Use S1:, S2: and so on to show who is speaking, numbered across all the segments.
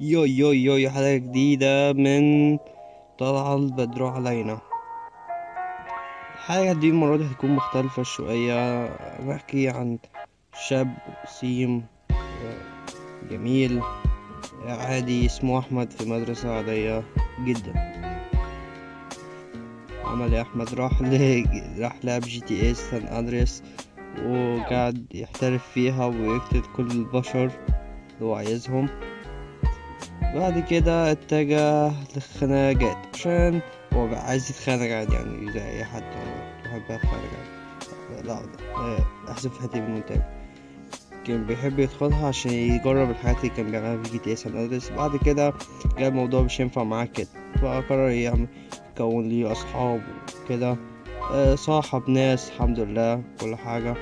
S1: yo yo yo حلقة جديدة من طلع البدر علينا. الحلقة دي المرة دي هتكون مختلفة شوية. بحكي عن شاب وسيم جميل عادي اسمه أحمد في مدرسة عادية جدا. عمل إيه؟ أحمد راح ل... راح لعب GTA San Andreas وقعد يحترف فيها ويقتل كل البشر اللي هو عايزهم. بعد كده اتجه للخناقات عشان هو بقى عايز يتخانق عادي يعني زي أي حد بيحب يتخانق عادي. لا لا أحذف هاتي بالمونتاج كان بيحب يدخلها عشان يجرب الحاجات اللي كان بيعملها في GTA San Andreas. بعد كده جه الموضوع مش ينفع معاه كده. فقرر يعمل يكون ليه أصحاب وكده. آه، صاحب ناس الحمد لله كل حاجة.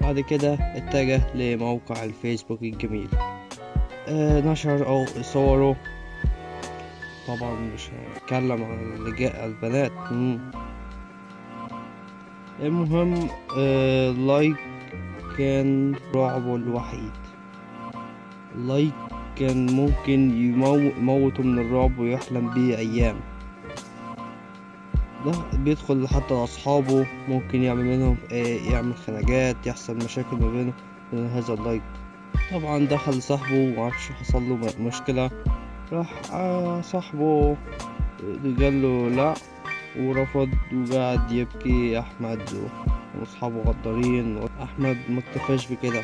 S1: بعد كده اتجه لموقع الفيسبوك الجميل. نشر أو صوره. طبعا مش هتكلم عن اللجاء البنات. المهم آه، لايك كان رعبه الوحيد. لايك كان ممكن يمو- يموته من الرعب ويحلم بيه أيام. ده بيدخل حتى لأصحابه ممكن يعمل منهم آه، يعمل خناقات يحصل مشاكل ما بينه هذا ال like طبعا دخل صاحبه ومعرفش حصل له مشكلة. راح آه صاحبه قال له لا ورفض وقعد يبكي. أحمد وأصحابه غدارين أحمد مكتفاش بكده.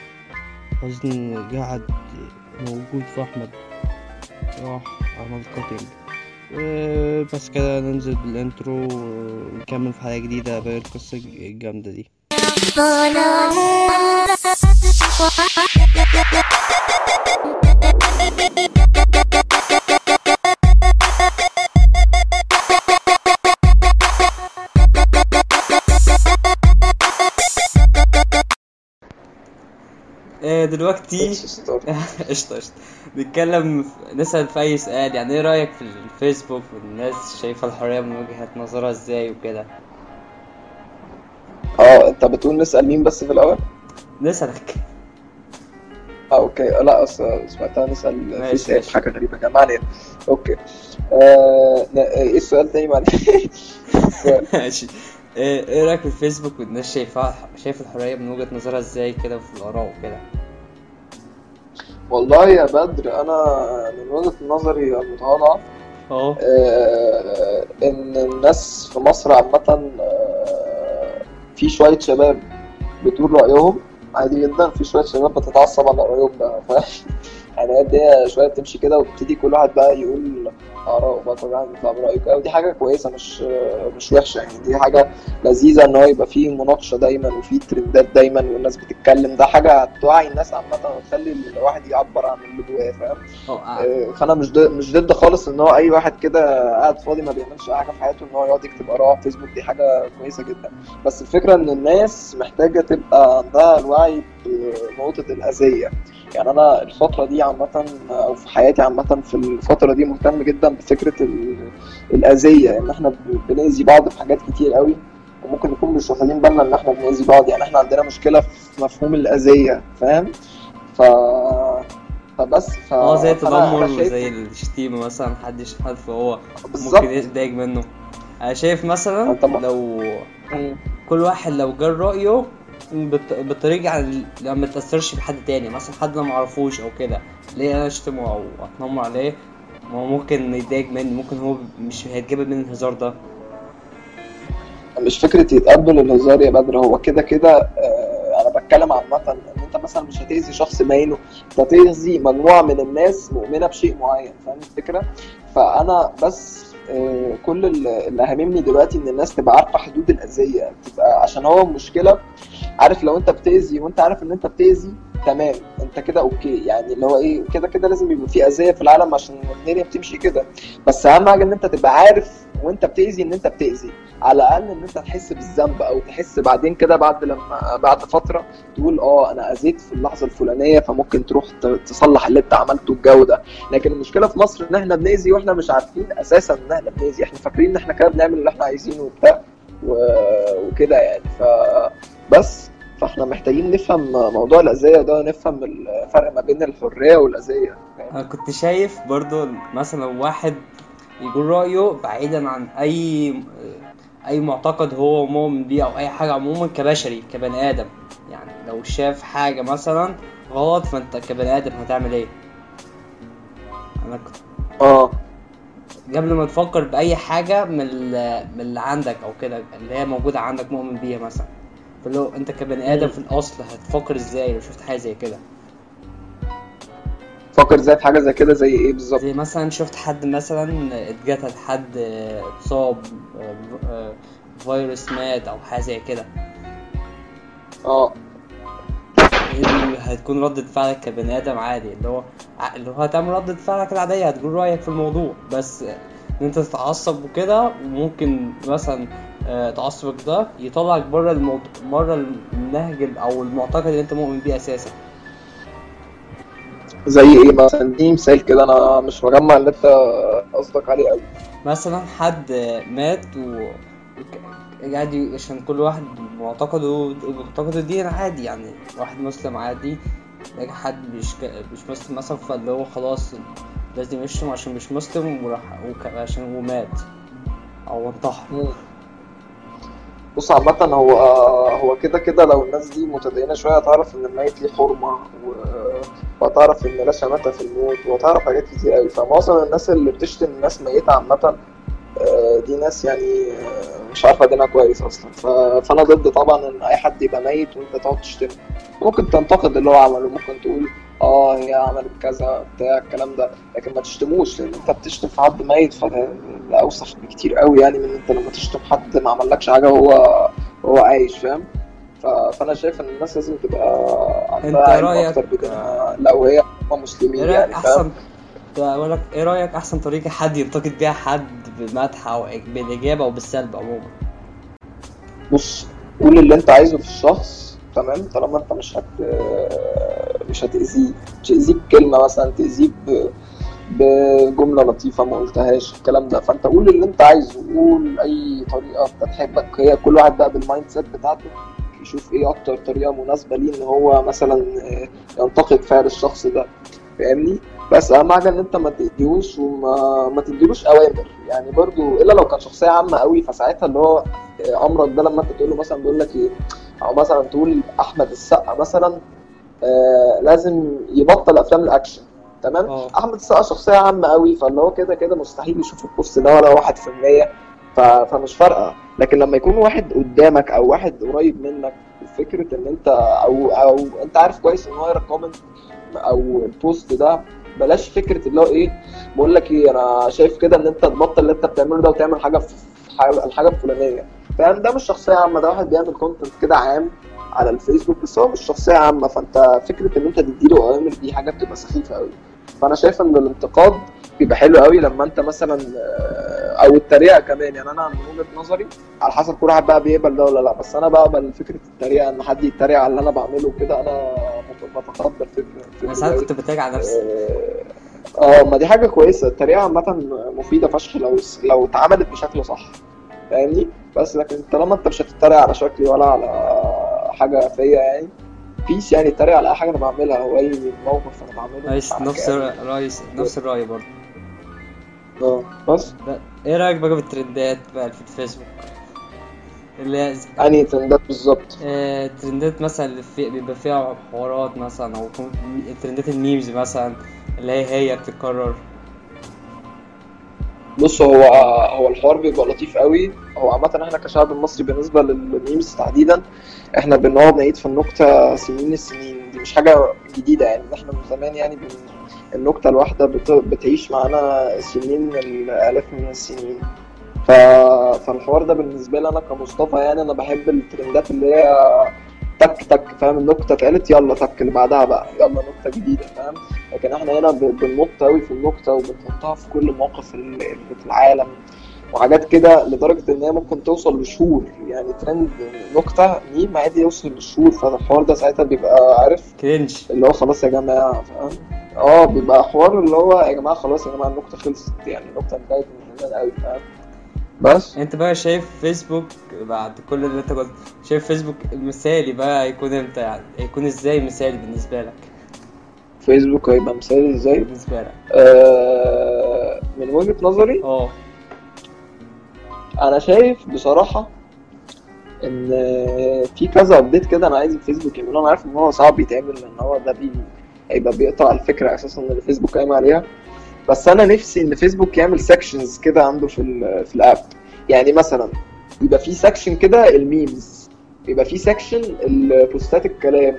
S1: حزن قعد موجود في أحمد. راح عمل cutting بس كده ننزل بال intro ونكمل في حلقة جديدة باقي القصة الجامدة دي. دلوقتي قشطة قشطة. نتكلم نسأل في أي سؤال يعني إيه رأيك في الفيسبوك والناس شايفة الحرية من وجهة نظرها إزاي وكده؟
S2: آه أنت بتقول نسأل مين بس في الأول؟
S1: نسألك.
S2: آه okay. لا اصل سمعتها نسأل في سؤال
S1: ماشي.
S2: حاجة غريبة. كمان علينا okay. آه إيه السؤال تاني؟ معلش.
S1: ماشي. إيه إيه رأيك في الفيسبوك والناس شايفة شايفة الحرية من وجهة نظرها إزاي كده في الآراء وكده؟
S2: والله يا بدر أنا من وجهة نظري المتواضعة
S1: أه
S2: آه إن الناس في مصر عامة آه في شوية شباب بتقول رأيهم عادي جدا في شوية شباب بتتعصب على بقى فاهم؟ يعني قد إيه شوية بتمشي كده وبتبتدي كل واحد بقى يقول آراء بقى طبعا يطلع برأيه كده. ودي حاجة كويسة مش مش وحشة يعني. دي حاجة لذيذة إن هو يبقى فيه مناقشة دايما وفيه ترندات دايما والناس بتتكلم. ده حاجة هتوعي الناس عامة وتخلي الواحد يعبر عن اللي جواه فاهم؟
S1: أه
S2: آه، فأنا مش ضد مش ضد خالص إن هو أي واحد كده قاعد فاضي ما بيعملش حاجة في حياته إن هو يقعد يكتب آراء على فيسبوك دي حاجة كويسة جدا. بس الفكرة إن الناس محتاجة تبقى عندها الوعي بنقطة الأذية. يعني أنا الفترة دي عامة أو في حياتي عامة في الفترة دي مهتم جدا بفكرة ال- الأذية إن إحنا بنأذي بعض في حاجات كتير قوي وممكن نكون مش واخدين بالنا إن إحنا بنأذي بعض يعني إحنا عندنا مشكلة في مفهوم الأذية فاهم؟ ف فبس ف...
S1: آه زي التذمر وزي الشتيمة مثلا حد يشتم حد فهو ممكن يتضايق منه. أنا شايف مثلا لو. كل واحد لو جال رأيه عن لما ما تأثرش بحد تاني مثلا حد أنا معرفوش أو كده ليه أنا اشتمه أو أتنمر عليه ما هو ممكن يتضايق مني ممكن هو مش هيتقبل من الهزار ده
S2: مش فكرة يتقبل الهزار يا بدر هو كده كده آه، أنا بتكلم عامة إن أنت مثلا مش هتأذي شخص بعينه أنت هتأذي مجموعة من الناس مؤمنة بشيء معين فاهم الفكرة؟ فأنا بس كل اللي هاممني دلوقتي إن الناس تبقى عارفة حدود الأذية تبقى عشان هو المشكلة عارف لو أنت بتأذي وأنت عارف إن أنت بتأذي تمام أنت كده أوكي. يعني اللي هو إيه كده كده لازم يبقى في أذية في العالم عشان الدنيا بتمشي كده. بس أهم حاجة إن أنت تبقى عارف وأنت بتأذي إن أنت بتأذي. على الأقل ان انت تحس بالذنب أو تحس بعدين كده بعد لما بعد فترة تقول آه أنا أذيت في اللحظة الفلانية فممكن تروح تصلح اللي انت عملته الجو ده. لكن المشكلة في مصر إن إحنا بنأذي وإحنا مش عارفين أساسا إن إحنا بنأذي. إحنا فاكرين إن إحنا كده بنعمل اللي إحنا عايزينه وبتاع وكده يعني. ف بس فاحنا محتاجين نفهم موضوع الأذية ده ونفهم الفرق ما بين الحرية والأذية.
S1: أنا كنت شايف برضو مثلا واحد يقول رأيه بعيدا عن أي أي معتقد هو مؤمن بيه أو أي حاجة عموما كبشري كبني آدم. يعني لو شاف حاجة مثلا غلط فأنت كبني آدم هتعمل إيه؟ أنا كنت
S2: آه.
S1: قبل ما تفكر بأي حاجة من من اللي عندك أو كده اللي هي موجودة عندك مؤمن بيها مثلا. فلو أنت كبني آدم في الأصل هتفكر إزاي لو شفت حاجة زي كده؟
S2: فكر إزاي في حاجة زي كده زي إيه بالظبط؟
S1: زي مثلا شفت حد مثلا اتقتل حد اتصاب فيروس مات أو حاجة زي كده.
S2: آه.
S1: إيه هتكون ردة فعلك كبني آدم عادي اللي هو اللي هو هتعمل ردة فعلك العادية هتقول رأيك في الموضوع. بس إن أنت تتعصب وكده وممكن مثلا آه، تعصبك ده يطلعك بره الموضوع بره النهج ال- أو المعتقد اللي أنت مؤمن بيه أساسا.
S2: زي إيه مثلا؟ دي مثال كده أنا مش مجمع اللي انت قصدك عليه قوي.
S1: مثلا حد مات و وك- قاعد ي- عشان كل واحد معتقده معتقده دين عادي يعني واحد مسلم عادي لقى حد مش مش مسلم مثلا فاللي هو خلاص لازم يشتم عشان مش مسلم وراح عشان ومات أو انتحر.
S2: بص عامة هو هو كده كده لو الناس دي متدينة شوية هتعرف إن الميت ليه حرمة و- وهتعرف إن لا شماتة في الموت وهتعرف حاجات كتير أوي. فمعظم الناس اللي بتشتم الناس ميتة عامة آه، دي ناس يعني آه، مش عارفة دينها كويس أصلا. ف- فأنا ضد طبعا إن أي حد يبقى ميت وأنت تقعد تشتمه. ممكن تنتقد اللي هو عمله ممكن تقول آه هي عملت كذا بتاع الكلام ده لكن ما تشتموش لأن أنت بتشتم في حد ميت فده ده أوسخ بكتير قوي يعني من أنت لما تشتم حد ما عملكش حاجة وهو هو عايش فاهم؟ فأنا شايف إن الناس لازم تبقى
S1: أنت
S2: عندها علم
S1: رأيك-
S2: أكتر بدينها لو هي مسلمين
S1: رأيك
S2: يعني
S1: أحسن؟ بقول لك إيه رأيك أحسن طريقة حد ينتقد بيها حد بالمدح أو بالإجابة أو بالسلب عموما؟
S2: بص قول اللي أنت عايزه في الشخص تمام؟ طالما أنت مش هت مش هتأذيه مش هتأذيه بكلمة مثلا تأذيه ب... بجملة لطيفة ما قلتهاش الكلام ده. فأنت قول اللي أنت عايزه قول أي طريقة انت تحبك. هي كل واحد بقى بال mindset بتاعته. يشوف إيه أكتر طريقة مناسبة ليه ان هو مثلا آه، ينتقد فعل الشخص ده. فاهمني؟ بس اهم حاجة ان انت ما تديهوش وما ما تديلوش اوامر. يعني برضو الا لو كان شخصية عامة قوي فساعتها اللي هو آه، امرك ده لما انت تقول له مثلا بيقول لك إيه؟ أو مثلا تقول احمد السقا مثلا آه لازم يبطل افلام الاكشن. تمام؟
S1: آه.
S2: احمد السقا شخصية عامة قوي فاللي هو كده كده مستحيل يشوف ال post ده ولا واحد في المية. ف... فمش فارقة. لكن لما يكون واحد قدامك أو واحد قريب منك فكرة إن أنت أو أو أنت عارف كويس إن هو comment أو ال post ده بلاش فكرة اللي هو إيه بقول لك إيه أنا شايف كده إن أنت تبطل اللي أنت بتعمله ده وتعمل حاجة في الحاجة الفلانية. فاهم؟ ده مش شخصية عامة ده واحد بيعمل content كده عام على الفيسبوك بس هو مش شخصية عامة. فأنت فكرة إن أنت تديله اوامر دي حاجة بتبقى سخيفة قوي فانا شايف ان الانتقاد بيبقى حلو قوي لما انت مثلا آه، أو التريقة كمان. يعني أنا من وجهة نظري على حسب كل واحد بقى بيقبل ده ولا لأ. بس أنا بقبل فكرة التريقة إن حد يتريق على اللي أنا بعمله وكده. أنا بتقبل فكرة
S1: أنا
S2: ساعات.
S1: كنت بتراجع على نفسي.
S2: آه ما دي حاجة كويسة. التريقة عامة مفيدة فشخ لو لو اتعملت بشكل صح. فاهمني؟ بس لكن طالما أنت مش هتتريق على شكلي ولا على حاجة فيا يعني بيس يعني اتريق على أي حاجة أنا بعملها أو أي موقف أنا بعمله.
S1: نفس نفس. الرأي نفس الرأي برضه.
S2: آه بس.
S1: إيه رأيك بقى بالترندات بقى في الفيسبوك؟ اللي هي
S2: أنهي ترندات بالظبط؟
S1: آه، ترندات مثلا اللي في بيبقى فيها حوارات مثلا أو ترندات ال memes مثلا اللي هي هي بتتكرر.
S2: بص هو هو الحوار بيبقى لطيف قوي. هو عامة إحنا كشعب مصري بالنسبة لل memes تحديدا إحنا بنقعد نعيد في النكتة سنين السنين دي مش حاجة جديدة يعني إحنا من زمان يعني بن... النكتة الواحدة بت... بتعيش معانا سنين الآلاف من السنين. ف... فالحوار ده بالنسبة لي أنا كمصطفى يعني أنا بحب الترندات اللي هي تك تك فاهم؟ النكتة اتقالت يلا تك اللي بعدها بقى يلا نكتة جديدة فاهم؟ لكن إحنا هنا بننط قوي في النكتة وبنحطها في كل مواقف ال- اللي في العالم وحاجات كده لدرجة إن هي ممكن توصل لشهور. يعني ترند نكتة ميم عادي يوصل لشهور فالحوار ده ساعتها بيبقى عارف؟
S1: cringe.
S2: اللي هو خلاص يا جماعة فاهم؟ آه بيبقى حوار اللي هو يا جماعة خلاص يا جماعة النكتة خلصت يعني النكتة انتهت من زمان قوي فاهم؟ بس؟
S1: انت بقى شايف فيسبوك بعد كل اللي انت قلت شايف فيسبوك المثالي بقى هيكون إمتى يعني؟ هيكون إزاي مثالي بالنسبة لك؟
S2: فيسبوك هيبقى مثالي إزاي؟
S1: بالنسبة لك.
S2: آه من وجهة نظري
S1: آه.
S2: أنا شايف بصراحة إن في كذا update كده أنا عايز الفيسبوك يعمله أنا عارف إن هو صعب يتعمل لأن هو ده بي هيبقى بيقطع الفكرة أساسا اللي فيسبوك قايم عليها. بس أنا نفسي إن فيسبوك يعمل sections كده عنده في في ال app يعني مثلا يبقى في section كده ال memes يبقى في section البوستات الكلام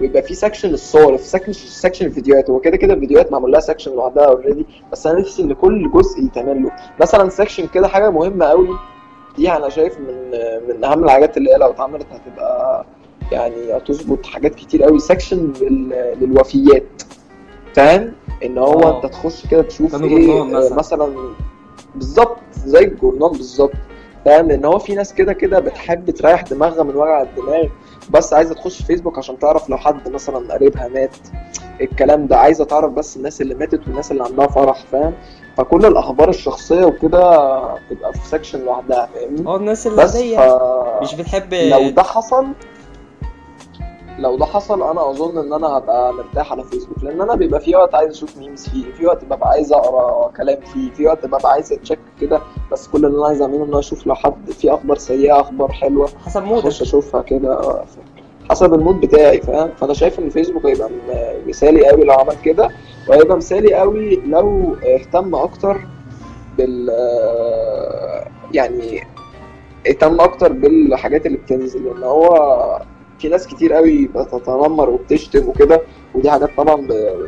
S2: ويبقى في section الصور في section section الفيديوهات. هو كده كده الفيديوهات معمول لها section لوحدها already بس أنا نفسي إن كل جزء يتعمل له. مثلا section كده حاجة مهمة قوي دي أنا شايف من من أهم الحاجات اللي هي لو اتعملت هتبقى يعني هتظبط حاجات كتير قوي section للوفيات. فاهم؟ إن هو
S1: آه.
S2: أنت تخش كده تشوف
S1: إيه
S2: آه،
S1: مثلا.
S2: مثلا بالظبط زي الجورنال بالظبط. فاهم؟ لأن هو في ناس كده كده بتحب تريح دماغها من وجع الدماغ بس عايزة تخش فيسبوك عشان تعرف لو حد مثلا قريبها مات. الكلام ده عايزة تعرف بس الناس اللي ماتت والناس اللي عندها فرح فاهم؟ فكل الأخبار الشخصية وكده تبقى في section لوحدها فاهمني؟
S1: آه الناس
S2: بس ف...
S1: مش بتحب
S2: لو ده حصل لو ده حصل أنا أظن إن أنا هبقى مرتاح على فيسبوك لأن أنا بيبقى في وقت عايز أشوف memes فيه في وقت ببقى عايز أقرأ كلام فيه في وقت ببقى عايز ا check كده بس كل اللي أنا عايز أعمله إن أنا أشوف لو حد في أخبار سيئة أخبار حلوة
S1: حسب mood
S2: ك. أخش أشوفها كده آه، حسب ال mood بتاعي فاهم؟ فأنا شايف إن فيسبوك هيبقى مثالي قوي لو عمل كده وهيبقى مثالي قوي لو اهتم أكتر بال آه، يعني اهتم أكتر بالحاجات اللي بتنزل لأن هو في ناس كتير قوي بتتنمر وبتشتم وكده ودي حاجات طبعا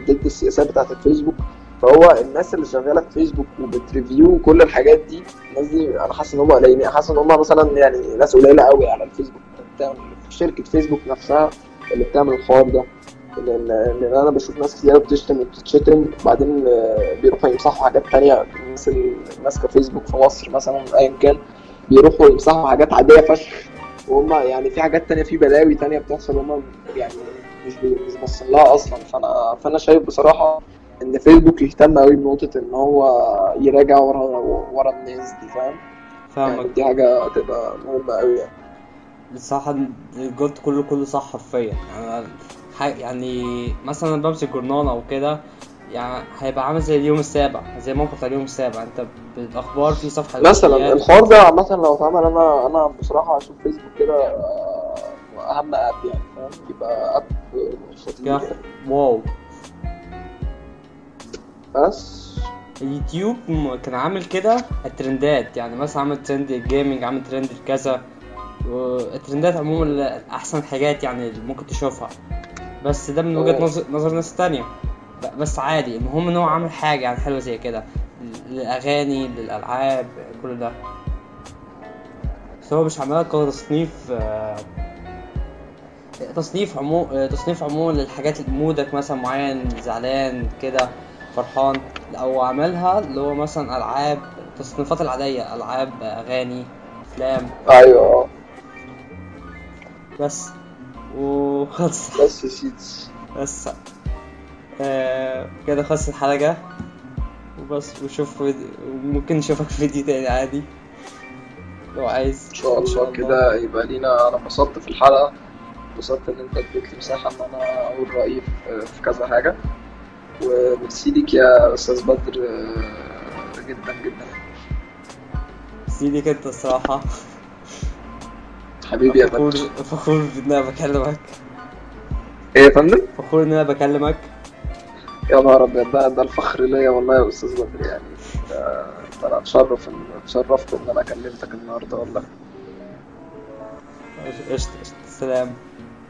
S2: ضد السياسات بتاعت الفيسبوك. فهو الناس اللي شغالة في فيسبوك وبتريفيو كل الحاجات دي الناس دي أنا حاسس إن هم قليلين. يعني حاسس إن هم مثلا يعني ناس قليلة قوي على الفيسبوك. بتعمل شركة فيسبوك نفسها اللي بتعمل الحوار ده. لأن لأن أنا بشوف ناس كتير بتشتم وبتتشتم. وبعدين آه، بيروحوا يمسحوا حاجات تانية. الناس اللي ماسكة فيسبوك في مصر مثلا ايا كان بيروحوا يمسحوا حاجات عادية فشخ. وهم يعني في حاجات تانية في بلاوي تانية بتحصل هم يعني مش مش باصين لها أصلا. فأنا فأنا شايف بصراحة إن فيسبوك يهتم قوي بنقطة إن هو يراجع ورا ورا الناس دي فاهم؟ يعني
S1: فاهمك
S2: دي حاجة هتبقى مهمة قوي يعني.
S1: الصراحة قلت كله كله صح حرفيا. يعني يعني مثلا بمسك جورنال أو كده يعني هيبقى عامل زي اليوم السابع زي موقع بتاع اليوم السابع. انت بالأخبار في صفحة
S2: مثلا
S1: الوفيات.
S2: الحوار ده عامة لو اتعمل أنا أنا بصراحة أشوف فيسبوك كده آه، أهم app يعني فاهم؟ يبقى app خطير يعني.
S1: wow.
S2: بس.
S1: اليوتيوب كان عامل كده الترندات يعني مثلا عامل trend ال gaming عامل ترند الكذا والترندات عموما أحسن حاجات يعني اللي ممكن تشوفها. بس ده من وجهة
S2: أوه.
S1: نظر, نظر ناس تانية. بس عادي المهم إن هو عامل حاجة يعني حلوة زي كده للأغاني للألعاب كل ده. بس هو مش عاملها كتصنيف آه، تصنيف عمو تصنيف عموما للحاجات مودك مثلا معين زعلان كده فرحان. لا هو عملها اللي هو مثلا ألعاب التصنيفات العادية ألعاب أغاني
S2: أفلام. أيوه.
S1: بس. وخلص.
S2: بس يا سيدي.
S1: بس. آه كده خلص الحلقة. وبس وشوف ممكن نشوفك في فيديو تاني عادي. لو عايز.
S2: إن شاء الله كده يبقى لينا أنا انبسطت في الحلقة. انبسطت إن أنت اديت لي مساحة إن أنا أقول رأيي في كذا حاجة. وميرسي ليك يا أستاذ بدر آه، جدا جدا.
S1: سيديك أنت الصراحة.
S2: حبيبي يا بدر.
S1: فخور إن أنا بكلمك.
S2: إيه يا فندم؟
S1: فخور إن أنا بكلمك.
S2: يا نهار أبيض. ده ده الفخر ليا والله يا أستاذ بدر يعني. ده أنا اتشرف اتشرفت إن أنا كلمتك النهارده والله.
S1: قشطة قشطة. سلام.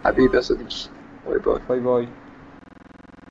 S2: حبيبي يا صديقي bye bye.
S1: bye bye.